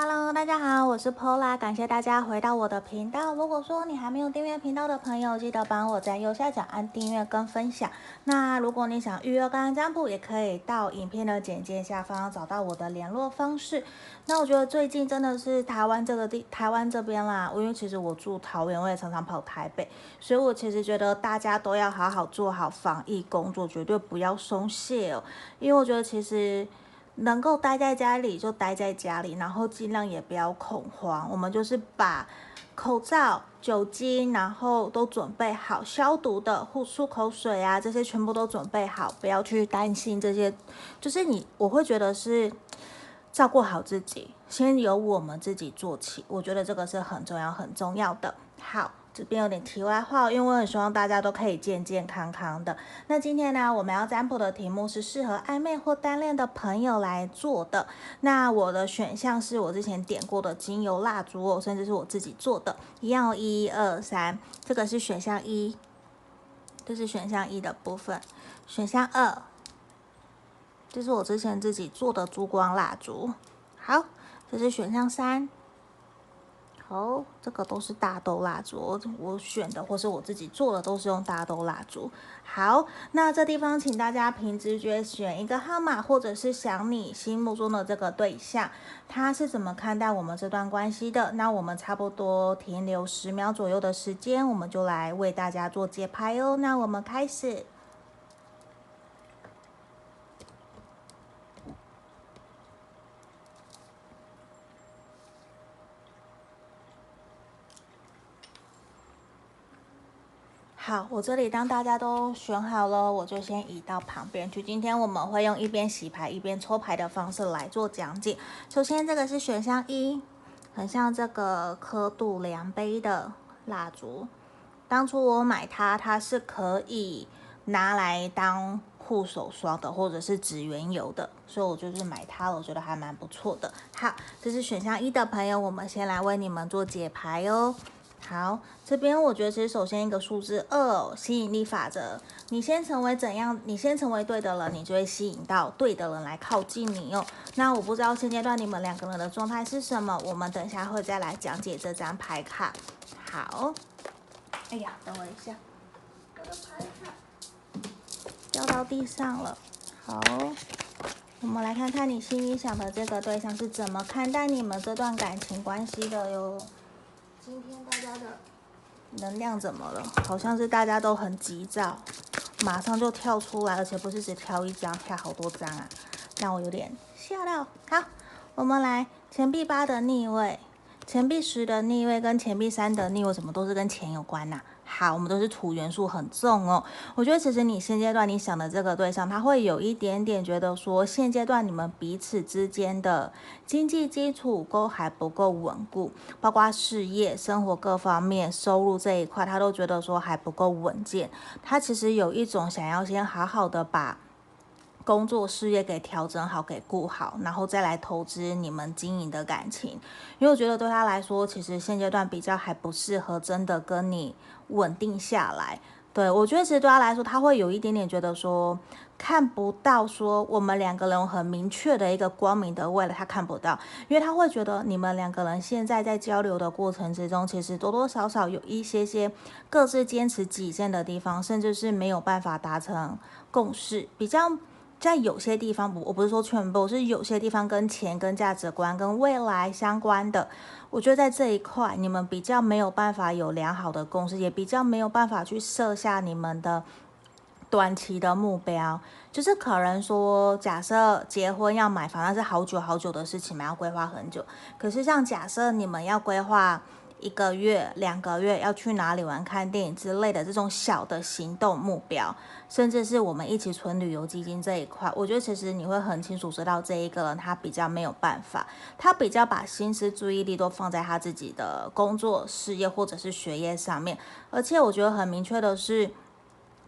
Hello，大家好，我是 Pola，感谢大家回到我的频道。如果说你还没有订阅频道的朋友，记得帮我在右下角按订阅跟分享。那如果你想预约个案占卜，也可以到影片的简介下方找到我的联络方式。那我觉得最近真的是台湾这个地，台湾这边啦，因为其实我住桃园，我也常常跑台北，所以我其实觉得大家都要好好做好防疫工作，绝对不要松懈哦。因为我觉得其实。能够待在家里就待在家里，然后尽量也不要恐慌。我们就是把口罩、酒精，然后都准备好，消毒的护漱口水啊，这些全部都准备好，不要去担心这些。就是你，我会觉得是照顾好自己，先由我们自己做起。我觉得这个是很重要、很重要的。好。这边有点题外话，因为我很希望大家都可以健健康康的。那今天呢，我们要占卜的题目是适合暧昧或单恋的朋友来做的。那我的选项是我之前点过的精油蜡烛哦，甚至是我自己做的，一样，一二三，这个是选项一，这是选项一的部分。选项二，这是我之前自己做的珠光蜡烛。好，这是选项三。哦，这个都是大豆蜡烛，我选的或是我自己做的都是用大豆蜡烛。好，那这地方请大家凭直觉选一个号码，或者是想你心目中的这个对象，他是怎么看待我们这段关系的？那我们差不多停留十秒左右的时间，我们就来为大家做节拍哦。那我们开始。好，我这里当大家都选好了，我就先移到旁边去。今天我们会用一边洗牌一边抽牌的方式来做讲解。首先，这个是选项一，很像这个刻度量杯的蜡烛。当初我买它，它是可以拿来当护手霜的，或者是指缘油的，所以我就是买它了。我觉得还蛮不错的。好，这是选项一的朋友，我们先来为你们做解牌哦。好，这边我觉得其实首先一个数字二，吸引力法则，你先成为怎样，你先成为对的人，你就会吸引到对的人来靠近你哦。那我不知道现阶段你们两个人的状态是什么，我们等一下会再来讲解这张牌卡。好，哎呀，等我一下，我的牌卡掉到地上了。好，我们来看看你心里想的这个对象是怎么看待你们这段感情关系的哟。今天大家的能量怎么了？好像是大家都很急躁，马上就跳出来，而且不是只挑一张，挑好多张啊，让我有点吓到。好，我们来钱币八的逆位，钱币十的逆位跟钱币三的逆位，什么都是跟钱有关呐、啊。好，我们都是土元素很重哦。我觉得其实你现阶段你想的这个对象，他会有一点点觉得说，现阶段你们彼此之间的经济基础都还不够稳固，包括事业、生活各方面、收入这一块，他都觉得说还不够稳健。他其实有一种想要先好好的把工作事业给调整好，给顾好，然后再来投资你们经营的感情。因为我觉得对他来说，其实现阶段比较还不适合真的跟你。稳定下来，对，我觉得其实对他来说，他会有一点点觉得说看不到说我们两个人很明确的一个光明的未来，他看不到，因为他会觉得你们两个人现在在交流的过程之中，其实多多少少有一些些各自坚持己见的地方，甚至是没有办法达成共识，比较。在有些地方，我不是说全部，是有些地方跟钱、跟价值观、跟未来相关的。我觉得在这一块，你们比较没有办法有良好的共识，也比较没有办法去设下你们的短期的目标。就是可能说，假设结婚要买房，那是好久好久的事情嘛，要规划很久。可是像假设你们要规划。一个月、两个月要去哪里玩、看电影之类的这种小的行动目标，甚至是我们一起存旅游基金这一块，我觉得其实你会很清楚知道这一个人他比较没有办法，他比较把心思注意力都放在他自己的工作、事业或者是学业上面，而且我觉得很明确的是。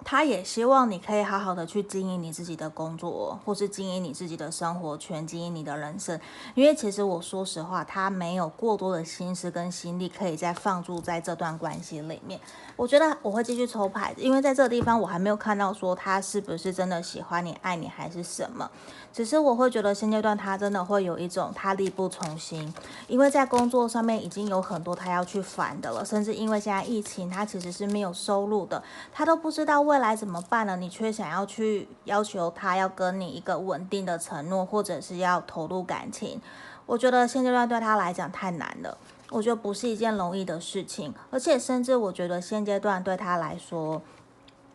他也希望你可以好好的去经营你自己的工作，或是经营你自己的生活圈，经营你的人生。因为其实我说实话，他没有过多的心思跟心力可以再放住在这段关系里面。我觉得我会继续抽牌，因为在这个地方我还没有看到说他是不是真的喜欢你、爱你还是什么。只是我会觉得现阶段他真的会有一种他力不从心，因为在工作上面已经有很多他要去烦的了，甚至因为现在疫情，他其实是没有收入的，他都不知道未来怎么办呢。你却想要去要求他要跟你一个稳定的承诺，或者是要投入感情，我觉得现阶段对他来讲太难了。我觉得不是一件容易的事情，而且甚至我觉得现阶段对他来说，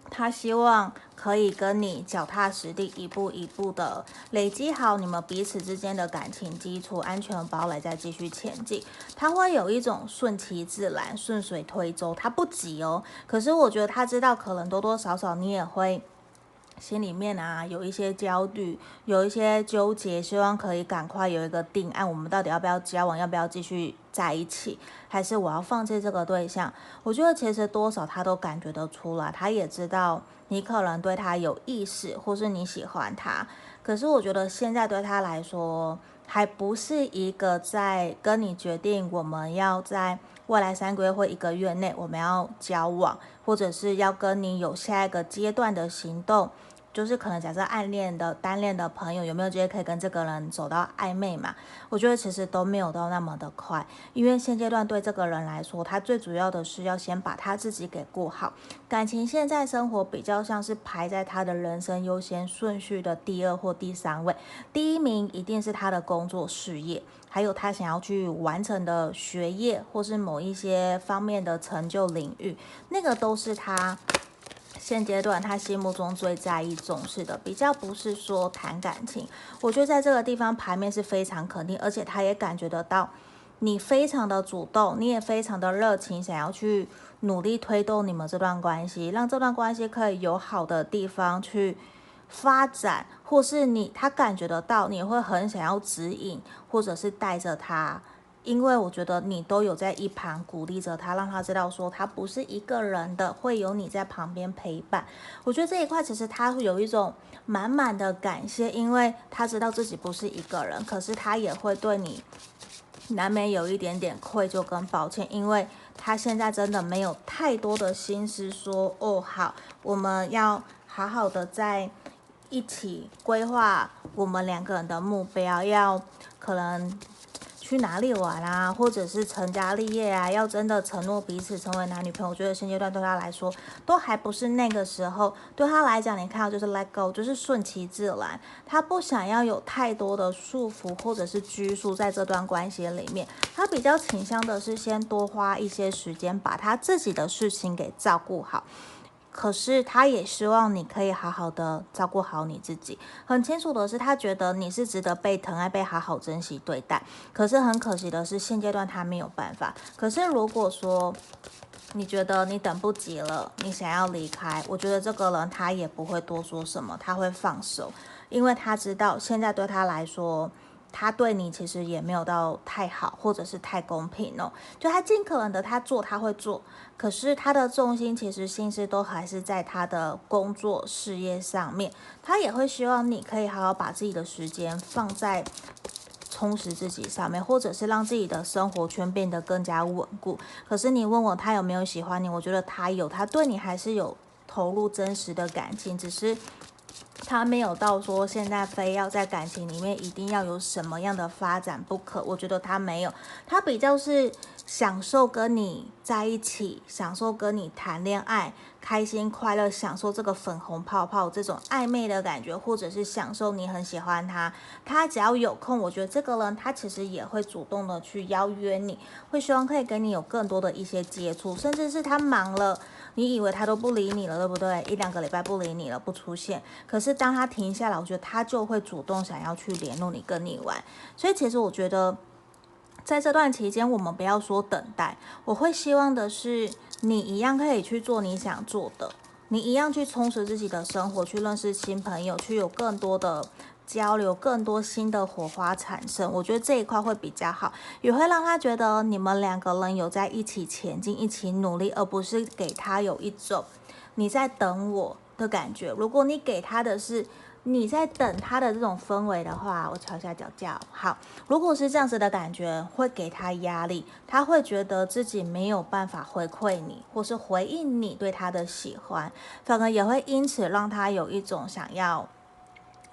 他希望可以跟你脚踏实地，一步一步的累积好你们彼此之间的感情基础、安全堡垒，再继续前进。他会有一种顺其自然、顺水推舟，他不急哦。可是我觉得他知道，可能多多少少你也会。心里面啊，有一些焦虑，有一些纠结，希望可以赶快有一个定案。我们到底要不要交往？要不要继续在一起？还是我要放弃这个对象？我觉得其实多少他都感觉得出来，他也知道你可能对他有意思，或是你喜欢他。可是我觉得现在对他来说，还不是一个在跟你决定我们要在未来三个月或一个月内我们要交往，或者是要跟你有下一个阶段的行动。就是可能假设暗恋的单恋的朋友有没有机会可以跟这个人走到暧昧嘛？我觉得其实都没有到那么的快，因为现阶段对这个人来说，他最主要的是要先把他自己给过好。感情现在生活比较像是排在他的人生优先顺序的第二或第三位，第一名一定是他的工作事业，还有他想要去完成的学业或是某一些方面的成就领域，那个都是他。现阶段他心目中最在意重视的，比较不是说谈感情。我觉得在这个地方牌面是非常肯定，而且他也感觉得到你非常的主动，你也非常的热情，想要去努力推动你们这段关系，让这段关系可以有好的地方去发展，或是你他感觉得到你会很想要指引，或者是带着他。因为我觉得你都有在一旁鼓励着他，让他知道说他不是一个人的，会有你在旁边陪伴。我觉得这一块其实他会有一种满满的感谢，因为他知道自己不是一个人，可是他也会对你难免有一点点愧疚跟抱歉，因为他现在真的没有太多的心思说哦，好，我们要好好的在一起规划我们两个人的目标，要可能。去哪里玩啊，或者是成家立业啊，要真的承诺彼此成为男女朋友，我觉得现阶段对他来说都还不是那个时候。对他来讲，你看到就是 let go，就是顺其自然。他不想要有太多的束缚或者是拘束在这段关系里面。他比较倾向的是先多花一些时间，把他自己的事情给照顾好。可是他也希望你可以好好的照顾好你自己。很清楚的是，他觉得你是值得被疼爱、被好好珍惜对待。可是很可惜的是，现阶段他没有办法。可是如果说你觉得你等不及了，你想要离开，我觉得这个人他也不会多说什么，他会放手，因为他知道现在对他来说。他对你其实也没有到太好，或者是太公平哦。就他尽可能的他做，他会做，可是他的重心其实心思都还是在他的工作事业上面。他也会希望你可以好好把自己的时间放在充实自己上面，或者是让自己的生活圈变得更加稳固。可是你问我他有没有喜欢你，我觉得他有，他对你还是有投入真实的感情，只是。他没有到说现在非要在感情里面一定要有什么样的发展不可，我觉得他没有，他比较是享受跟你在一起，享受跟你谈恋爱，开心快乐，享受这个粉红泡泡这种暧昧的感觉，或者是享受你很喜欢他，他只要有空，我觉得这个人他其实也会主动的去邀约你，会希望可以跟你有更多的一些接触，甚至是他忙了。你以为他都不理你了，对不对？一两个礼拜不理你了，不出现。可是当他停下来，我觉得他就会主动想要去联络你，跟你玩。所以其实我觉得，在这段期间，我们不要说等待，我会希望的是，你一样可以去做你想做的，你一样去充实自己的生活，去认识新朋友，去有更多的。交流更多新的火花产生，我觉得这一块会比较好，也会让他觉得你们两个人有在一起前进，一起努力，而不是给他有一种你在等我的感觉。如果你给他的是你在等他的这种氛围的话，我瞧一下脚架。好，如果是这样子的感觉，会给他压力，他会觉得自己没有办法回馈你，或是回应你对他的喜欢，反而也会因此让他有一种想要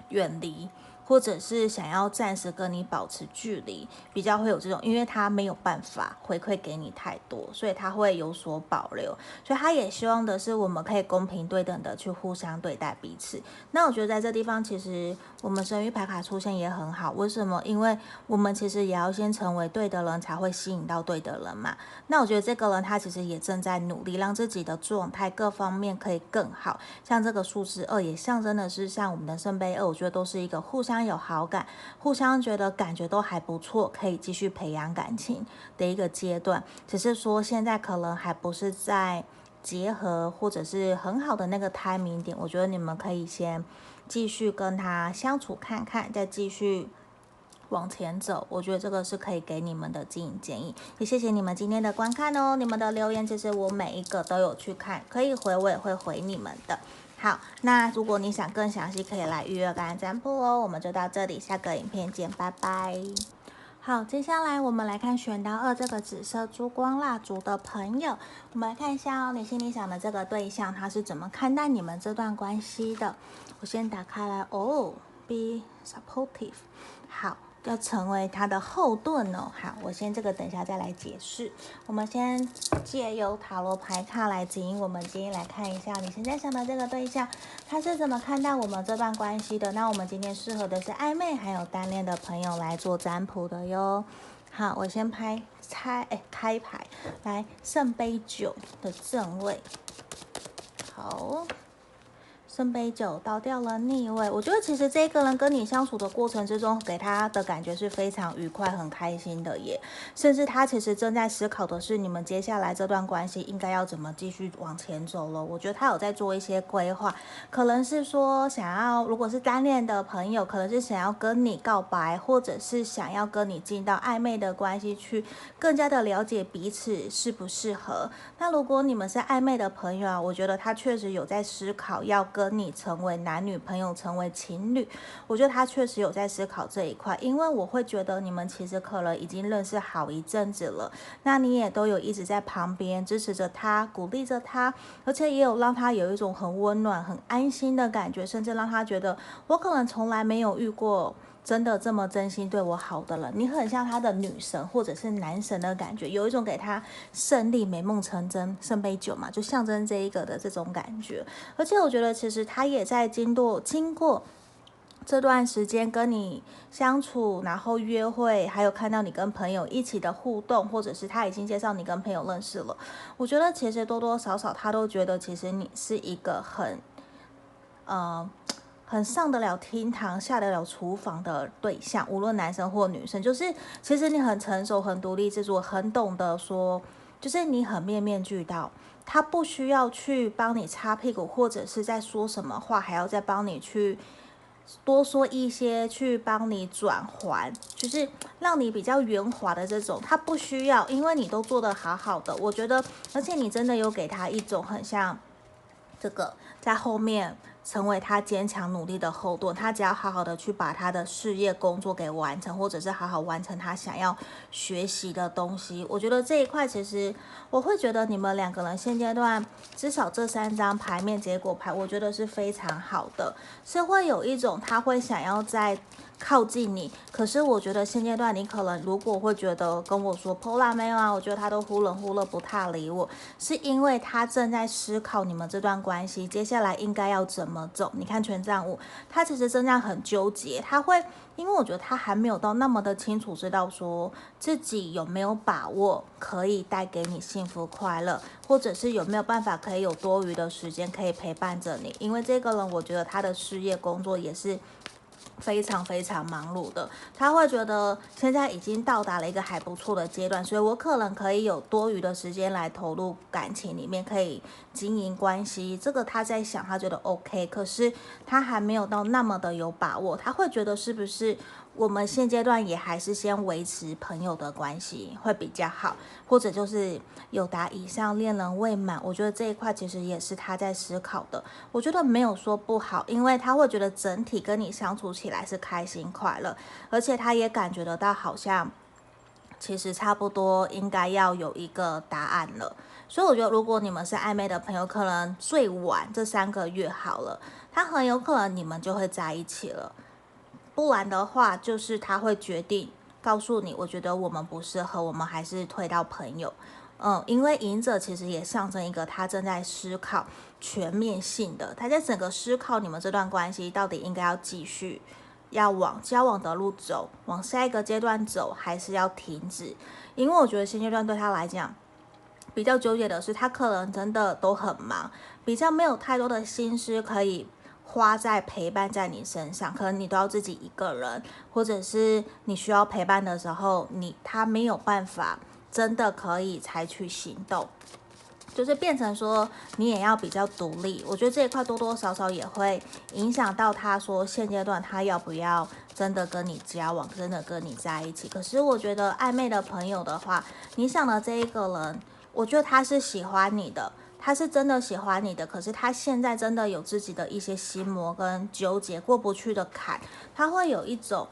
远离。或者是想要暂时跟你保持距离，比较会有这种，因为他没有办法回馈给你太多，所以他会有所保留。所以他也希望的是，我们可以公平对等的去互相对待彼此。那我觉得在这地方，其实我们神諭牌卡出现也很好。为什么？因为我们其实也要先成为对的人，才会吸引到对的人嘛。那我觉得这个人他其实也正在努力，让自己的状态各方面可以更好。像这个数字二，也象征的是像我们的圣杯二，我觉得都是一个互相。有好感，互相觉得感觉都还不错，可以继续培养感情的一个阶段。只是说现在可能还不是在结合或者是很好的那个 timing 点。我觉得你们可以先继续跟他相处看看，再继续往前走。我觉得这个是可以给你们的经营建议。也谢谢你们今天的观看哦，你们的留言其实我每一个都有去看，可以回我也会回你们的。好，那如果你想更详细，可以来预约个案占卜哦。我们就到这里，下个影片见，拜拜。好，接下来我们来看选到二这个紫色珠光蜡烛的朋友，我们来看一下哦，你心里想的这个对象他是怎么看待你们这段关系的？我先打开来哦，be supportive。好。要成为他的后盾哦。好，我先这个等一下再来解释。我们先借由塔罗牌卡来指引我们今天来看一下你现在想的这个对象，他是怎么看待我们这段关系的？那我们今天适合的是暧昧还有单恋的朋友来做占卜的哟。好，我先拍拆哎开牌来圣杯九的正位。好。圣杯九倒掉了逆位，我觉得其实这个人跟你相处的过程之中，给他的感觉是非常愉快、很开心的耶。甚至他其实正在思考的是，你们接下来这段关系应该要怎么继续往前走了。我觉得他有在做一些规划，可能是说想要，如果是单恋的朋友，可能是想要跟你告白，或者是想要跟你进到暧昧的关系去，更加的了解彼此适不适合。那如果你们是暧昧的朋友啊，我觉得他确实有在思考要跟。和你成为男女朋友，成为情侣，我觉得他确实有在思考这一块，因为我会觉得你们其实可能已经认识好一阵子了，那你也都有一直在旁边支持着他，鼓励着他，而且也有让他有一种很温暖、很安心的感觉，甚至让他觉得我可能从来没有遇过。真的这么真心对我好的人，你很像他的女神或者是男神的感觉，有一种给他胜利、美梦成真、圣杯九嘛，就象征这一个的这种感觉。而且我觉得，其实他也在经过经过这段时间跟你相处，然后约会，还有看到你跟朋友一起的互动，或者是他已经介绍你跟朋友认识了。我觉得其实多多少少他都觉得，其实你是一个很，呃。很上得了厅堂，下得了厨房的对象，无论男生或女生，就是其实你很成熟、很独立自主、很懂得说，就是你很面面俱到，他不需要去帮你擦屁股，或者是在说什么话，还要再帮你去多说一些，去帮你转还，就是让你比较圆滑的这种，他不需要，因为你都做得好好的，我觉得，而且你真的有给他一种很像这个在后面。成为他坚强努力的后盾，他只要好好的去把他的事业工作给完成，或者是好好完成他想要学习的东西。我觉得这一块其实我会觉得你们两个人现阶段至少这三张牌面结果牌，我觉得是非常好的，是会有一种他会想要在。靠近你，可是我觉得现阶段你可能如果会觉得跟我说 Pola 没有啊，我觉得他都忽冷忽热，不太理我，是因为他正在思考你们这段关系接下来应该要怎么走。你看权杖五，他其实真的很纠结，他会因为我觉得他还没有到那么的清楚知道说自己有没有把握可以带给你幸福快乐，或者是有没有办法可以有多余的时间可以陪伴着你，因为这个人我觉得他的事业工作也是。非常非常忙碌的，他会觉得现在已经到达了一个还不错的阶段，所以我可能可以有多余的时间来投入感情里面，可以经营关系。这个他在想，他觉得 OK，可是他还没有到那么的有把握，他会觉得是不是我们现阶段也还是先维持朋友的关系会比较好，或者就是有达以上恋人未满，我觉得这一块其实也是他在思考的。我觉得没有说不好，因为他会觉得整体跟你相处起来是开心快乐，而且他也感觉得到好像其实差不多应该要有一个答案了。所以我觉得如果你们是暧昧的朋友，可能最晚这三个月好了，他很有可能你们就会在一起了。不然的话，就是他会决定告诉你，我觉得我们不适合，我们还是退到朋友。嗯，因为隐者其实也象征一个他正在思考全面性的，他在整个思考你们这段关系到底应该要继续要往交往的路走，往下一个阶段走，还是要停止？因为我觉得现阶段对他来讲比较纠结的是，他可能真的都很忙，比较没有太多的心思可以。花在陪伴在你身上，可能你都要自己一个人，或者是你需要陪伴的时候，你他没有办法真的可以采取行动，就是变成说你也要比较独立。我觉得这一块多多少少也会影响到他说现阶段他要不要真的跟你交往，真的跟你在一起。可是我觉得暧昧的朋友的话，你想的这一个人，我觉得他是喜欢你的。他是真的喜欢你的，可是他现在真的有自己的一些心魔跟纠结过不去的坎，他会有一种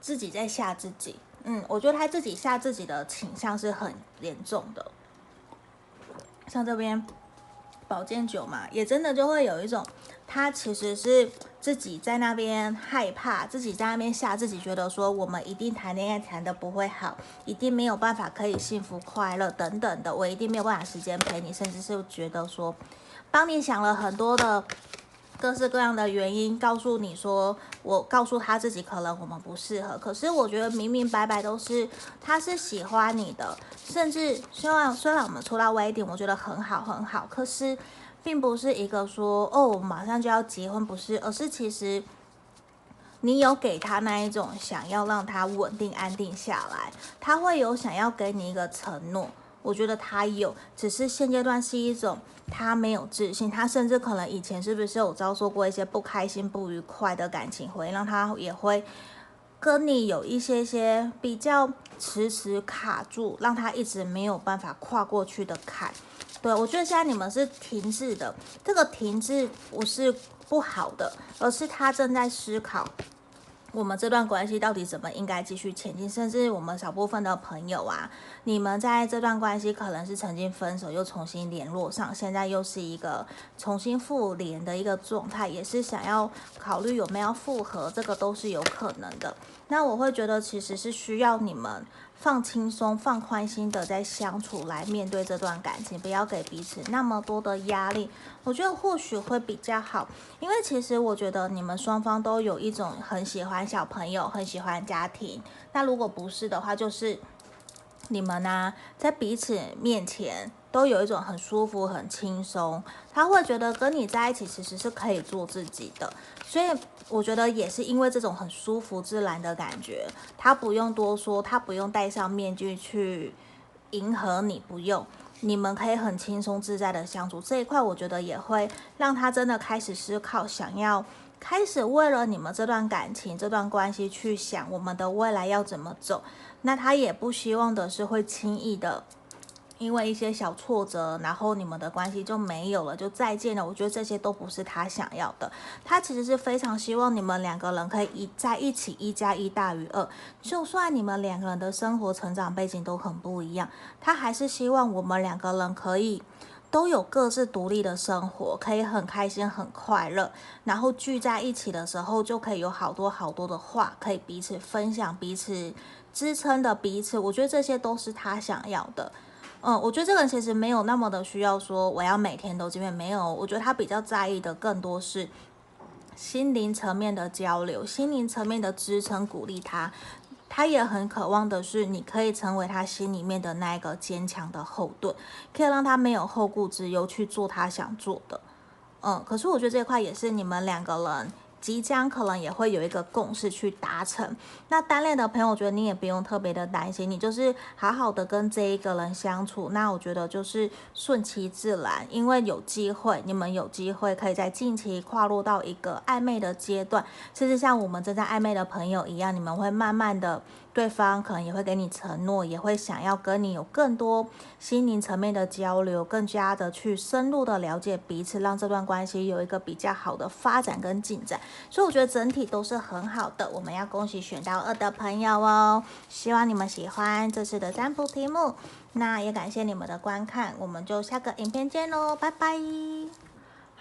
自己在吓自己。嗯，我觉得他自己吓自己的倾向是很严重的。像这边宝剑九嘛，也真的就会有一种，他其实是。自己在那边害怕，自己在那边吓自己，觉得说我们一定谈恋爱谈得不会好，一定没有办法可以幸福快乐等等的，我一定没有办法时间陪你，甚至是觉得说，帮你想了很多的各式各样的原因，告诉你说，我告诉他自己可能我们不适合，可是我觉得明明白白都是他是喜欢你的，甚至虽然虽然我们出到晚一点我觉得很好很好，可是。并不是一个说哦，马上就要结婚，不是，而是其实你有给他那一种想要让他稳定安定下来，他会有想要给你一个承诺。我觉得他有，只是现阶段是一种他没有自信，他甚至可能以前是不是有遭受过一些不开心、不愉快的感情，会让他也会跟你有一些些比较迟迟卡住，让他一直没有办法跨过去的坎。对，我觉得现在你们是停滞的，这个停滞不是不好的，而是他正在思考我们这段关系到底怎么应该继续前进。甚至我们少部分的朋友啊，你们在这段关系可能是曾经分手又重新联络上，现在又是一个重新复联的一个状态，也是想要考虑有没有复合，这个都是有可能的。那我会觉得其实是需要你们。放轻松、放宽心的在相处，来面对这段感情，不要给彼此那么多的压力。我觉得或许会比较好，因为其实我觉得你们双方都有一种很喜欢小朋友、很喜欢家庭。那如果不是的话，就是你们呢、在彼此面前都有一种很舒服、很轻松。他会觉得跟你在一起其实是可以做自己的，所以。我觉得也是因为这种很舒服自然的感觉，他不用多说，他不用戴上面具去迎合你，不用，你们可以很轻松自在的相处。这一块我觉得也会让他真的开始思考，想要开始为了你们这段感情、这段关系去想我们的未来要怎么走。那他也不希望的是会轻易的。因为一些小挫折，然后你们的关系就没有了，就再见了。我觉得这些都不是他想要的。他其实是非常希望你们两个人可以一在一起，一加一大于二。就算你们两个人的生活成长背景都很不一样，他还是希望我们两个人可以都有各自独立的生活，可以很开心、很快乐。然后聚在一起的时候，就可以有好多好多的话可以彼此分享、彼此支撑的彼此。我觉得这些都是他想要的。嗯，我觉得这个人其实没有那么的需要说我要每天都见面，没有。我觉得他比较在意的更多是心灵层面的交流，心灵层面的支撑鼓励他。他也很渴望的是你可以成为他心里面的那一个坚强的后盾，可以让他没有后顾之忧去做他想做的。嗯，可是我觉得这块也是你们两个人即将可能也会有一个共识去达成。那单恋的朋友，我觉得你也不用特别的担心，你就是好好的跟这一个人相处。那我觉得就是顺其自然，因为有机会，你们有机会可以在近期跨入到一个暧昧的阶段，甚至像我们正在暧昧的朋友一样，你们会慢慢的。对方可能也会给你承诺，也会想要跟你有更多心灵层面的交流，更加的去深入的了解彼此，让这段关系有一个比较好的发展跟进展。所以我觉得整体都是很好的。我们要恭喜选到二的朋友哦，希望你们喜欢这次的占卜题目。那也感谢你们的观看，我们就下个影片见喽，拜拜。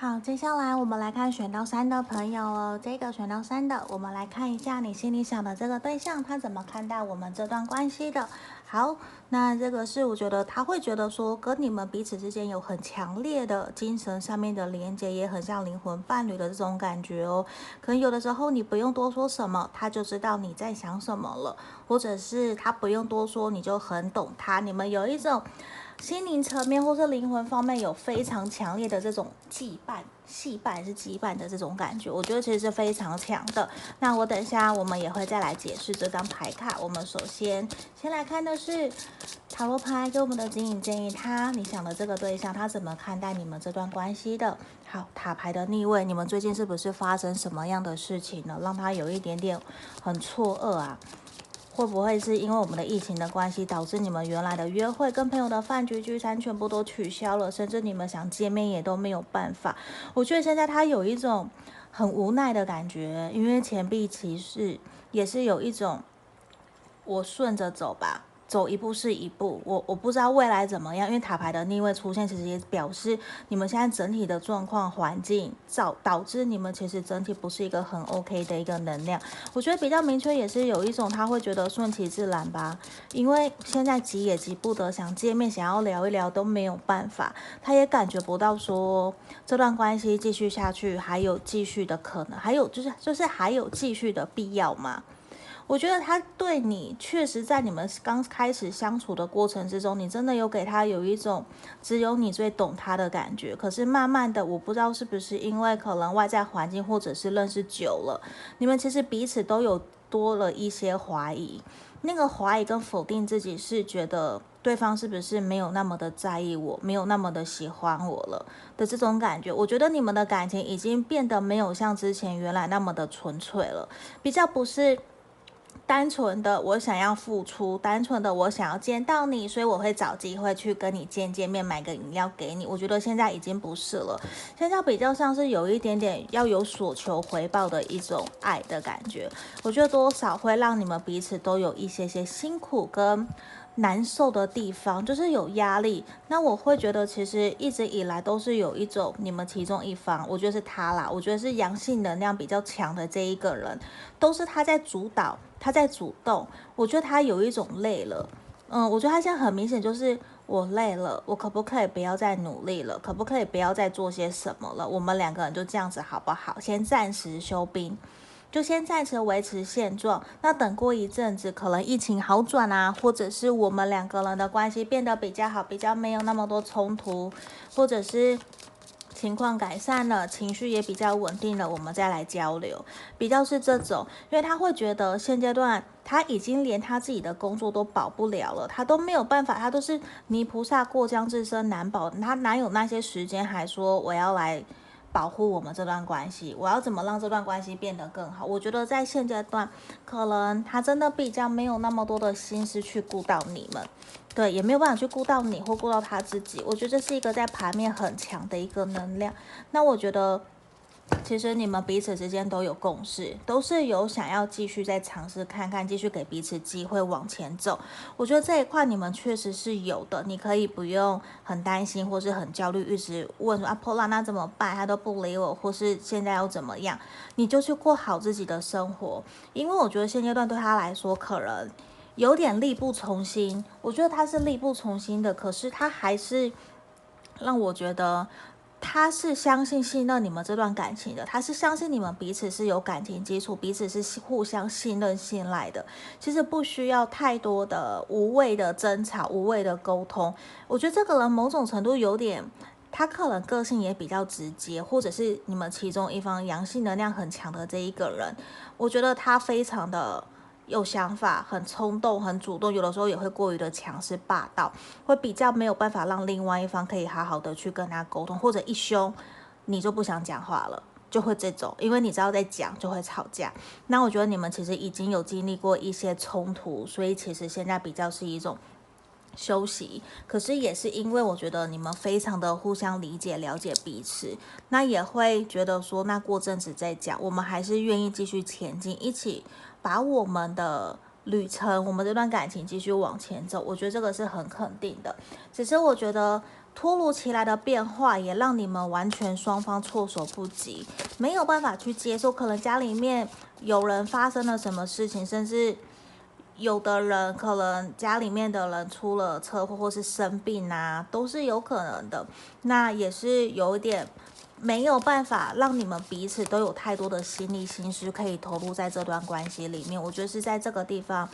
好，接下来我们来看选到三的朋友哦。这个选到三的，我们来看一下你心里想的这个对象，他怎么看待我们这段关系的。好，那这个是我觉得他会觉得说，跟你们彼此之间有很强烈的精神上面的连接，也很像灵魂伴侣的这种感觉哦。可能有的时候你不用多说什么，他就知道你在想什么了，或者是他不用多说，你就很懂他。你们有一种。心灵层面或是灵魂方面有非常强烈的这种羁绊、系绊还是羁绊的这种感觉，我觉得其实是非常强的。那我等一下我们也会再来解释这张牌卡。我们首先先来看的是塔罗牌给我们的指引建议，他你想的这个对象他怎么看待你们这段关系的？好，塔牌的逆位，你们最近是不是发生什么样的事情呢？让他有一点点很错愕啊。会不会是因为我们的疫情的关系，导致你们原来的约会、跟朋友的饭局聚餐全部都取消了，甚至你们想见面也都没有办法？我觉得现在他有一种很无奈的感觉，因为钱币骑士也是有一种我顺着走吧。走一步是一步，我我不知道未来怎么样，因为塔牌的逆位出现，其实也表示你们现在整体的状况环境造导致你们其实整体不是一个很 OK 的一个能量。我觉得比较明确也是有一种他会觉得顺其自然吧，因为现在急也急不得，想见面想要聊一聊都没有办法，他也感觉不到说这段关系继续下去还有继续的可能，还有就是就是还有继续的必要吗？我觉得他对你确实在你们刚开始相处的过程之中，你真的有给他有一种只有你最懂他的感觉。可是慢慢的，我不知道是不是因为可能外在环境，或者是认识久了，你们其实彼此都有多了一些怀疑。那个怀疑跟否定自己，是觉得对方是不是没有那么的在意我，没有那么的喜欢我了的这种感觉。我觉得你们的感情已经变得没有像之前原来那么的纯粹了，比较不是。单纯的我想要付出，单纯的我想要见到你，所以我会找机会去跟你见见面，买个饮料给你。我觉得现在已经不是了，现在比较像是有一点点要有所求回报的一种爱的感觉。我觉得多少会让你们彼此都有一些些辛苦跟难受的地方，就是有压力。那我会觉得其实一直以来都是有一种你们其中一方，我觉得是他啦，我觉得是阳性能量比较强的这一个人，都是他在主导。他在主动，我觉得他有一种累了，嗯，我觉得他现在很明显就是我累了，我可不可以不要再努力了？可不可以不要再做些什么了？我们两个人就这样子好不好？先暂时休兵，就先暂时维持现状。那等过一阵子，可能疫情好转啊，或者是我们两个人的关系变得比较好，比较没有那么多冲突，或者是。情况改善了，情绪也比较稳定了，我们再来交流，比较是这种，因为他会觉得现阶段他已经连他自己的工作都保不了了，他都没有办法，他都是泥菩萨过江，自身难保，他哪有那些时间还说我要来保护我们这段关系，我要怎么让这段关系变得更好？我觉得在现阶段，可能他真的比较没有那么多的心思去顾到你们。对，也没有办法去顾到你或顾到他自己。我觉得这是一个在牌面很强的一个能量。那我觉得，其实你们彼此之间都有共识，都是有想要继续再尝试看看，继续给彼此机会往前走。我觉得这一块你们确实是有的，你可以不用很担心或是很焦虑，一直问说啊，Paula 那怎么办？他都不理我，或是现在要怎么样？你就去过好自己的生活，因为我觉得现阶段对他来说可能。有点力不从心，我觉得他是力不从心的，可是他还是让我觉得他是相信信任你们这段感情的，他是相信你们彼此是有感情基础，彼此是互相信任信赖的。其实不需要太多的无谓的争吵、无谓的沟通。我觉得这个人某种程度有点他可能个性也比较直接，或者是你们其中一方阳性能量很强的这一个人，我觉得他非常的有想法，很冲动，很主动，有的时候也会过于的强势霸道，会比较没有办法让另外一方可以好好的去跟他沟通，或者一凶你就不想讲话了，就会这种，因为你知道在讲就会吵架。那我觉得你们其实已经有经历过一些冲突，所以其实现在比较是一种。休息，可是也是因为我觉得你们非常的互相理解、了解彼此，那也会觉得说，那过阵子再讲，我们还是愿意继续前进，一起把我们的旅程、我们这段感情继续往前走。我觉得这个是很肯定的。只是我觉得突如其来的变化，也让你们完全双方措手不及，没有办法去接受。可能家里面有人发生了什么事情，甚至。有的人可能家里面的人出了车祸或是生病啊，都是有可能的。那也是有点没有办法让你们彼此都有太多的心力心思可以投入在这段关系里面。我觉得是在这个地方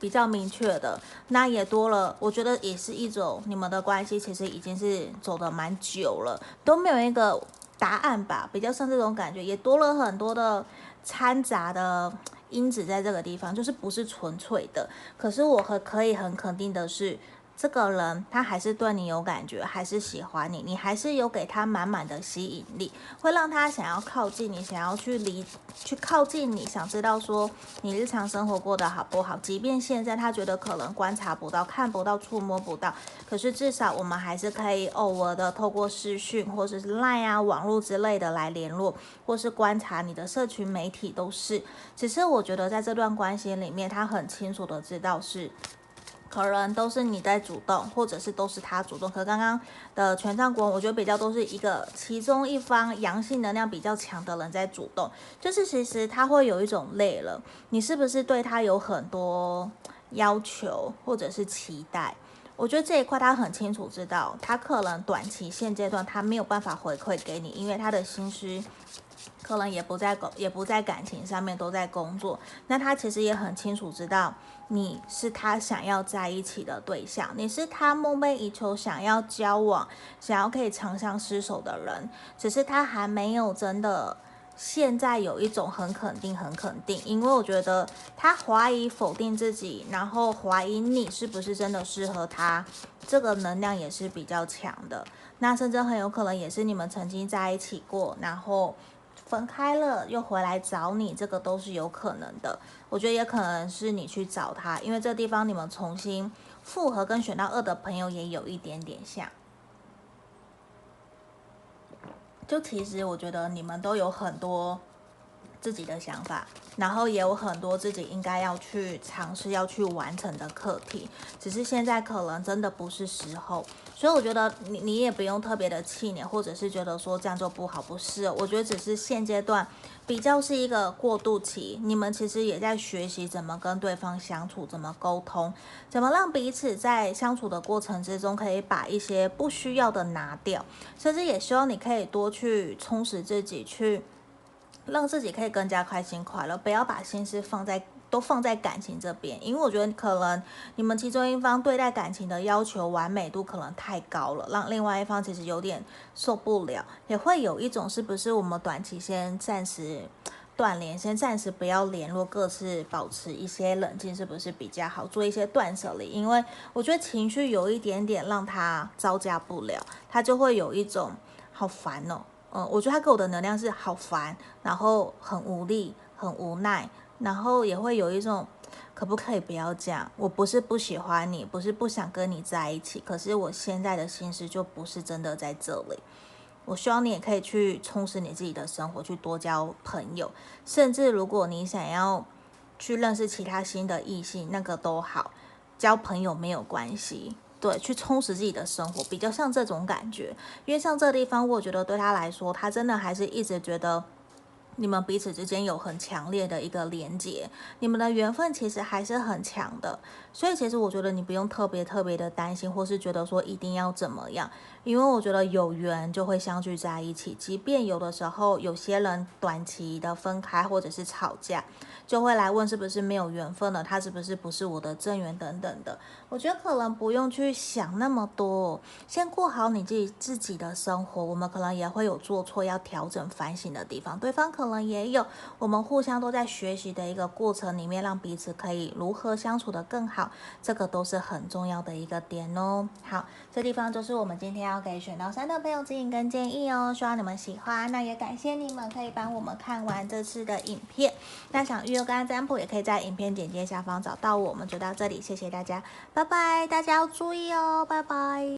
比较明确的。那也多了，我觉得也是一种你们的关系其实已经是走得蛮久了，都没有一个答案吧。比较像这种感觉，也多了很多的掺杂的。因子在这个地方就是不是纯粹的，可是我很可以很肯定的是。这个人他还是对你有感觉，还是喜欢你，你还是有给他满满的吸引力，会让他想要靠近你，想要去离去靠近你，想知道说你日常生活过得好不好。即便现在他觉得可能观察不到、看不到、触摸不到，可是至少我们还是可以偶尔的透过视讯或者是 LINE 啊、网络之类的来联络，或是观察你的社群媒体都是。只是我觉得在这段关系里面，他很清楚的知道是。可能都是你在主动，或者是都是他主动。可刚刚的权杖国王，我觉得比较都是一个其中一方阳性能量比较强的人在主动。就是其实他会有一种累了，你是不是对他有很多要求或者是期待？我觉得这一块他很清楚知道，他可能短期现阶段他没有办法回馈给你，因为他的心虚。可能也不在，也不在感情上面，都在工作。那他其实也很清楚知道，你是他想要在一起的对象，你是他梦寐以求想要交往、想要可以长相厮守的人。只是他还没有真的现在有一种很肯定、很肯定，因为我觉得他怀疑、否定自己，然后怀疑你是不是真的适合他，这个能量也是比较强的。那甚至很有可能也是你们曾经在一起过，然后。分开了又回来找你，这个都是有可能的。我觉得也可能是你去找他，因为这地方你们重新复合，跟选到二的朋友也有一点点像。就其实我觉得你们都有很多自己的想法，然后也有很多自己应该要去尝试要去完成的课题，只是现在可能真的不是时候。所以我觉得你你也不用特别的气馁，或者是觉得说这样就不好，不是。我觉得只是现阶段比较是一个过渡期，你们其实也在学习怎么跟对方相处，怎么沟通，怎么让彼此在相处的过程之中可以把一些不需要的拿掉，甚至也希望你可以多去充实自己，去让自己可以更加开心快乐，不要把心思放在。都放在感情这边，因为我觉得可能你们其中一方对待感情的要求完美度可能太高了，让另外一方其实有点受不了，也会有一种是不是我们短期先暂时断联，先暂时不要联络，各自保持一些冷静，是不是比较好？做一些断舍离，因为我觉得情绪有一点点让他招架不了，他就会有一种好烦哦，嗯，我觉得他给我的能量是好烦，然后很无力，很无奈。然后也会有一种，可不可以不要这样？我不是不喜欢你，不是不想跟你在一起，可是我现在的心思就不是真的在这里。我希望你也可以去充实你自己的生活，去多交朋友，甚至如果你想要去认识其他新的异性，那个都好，交朋友没有关系。对，去充实自己的生活，比较像这种感觉。因为像这地方，我觉得对他来说，他真的还是一直觉得。你们彼此之间有很强烈的一个连接，你们的缘分其实还是很强的。所以其实我觉得你不用特别特别的担心，或是觉得说一定要怎么样，因为我觉得有缘就会相聚在一起。即便有的时候有些人短期的分开或者是吵架，就会来问是不是没有缘分了，他是不是不是我的正缘等等的。我觉得可能不用去想那么多，先过好你自己自己的生活。我们可能也会有做错要调整反省的地方，对方可可能也有，我们互相都在学习的一个过程里面，让彼此可以如何相处得更好。这个都是很重要的一个点哦。好，这地方就是我们今天要给选到三的朋友指引跟建议哦。希望你们喜欢，那也感谢你们可以帮我们看完这次的影片。那想预约个案占卜，也可以在影片简介下方找到我们。就到这里，谢谢大家，拜拜。大家要注意哦，拜拜。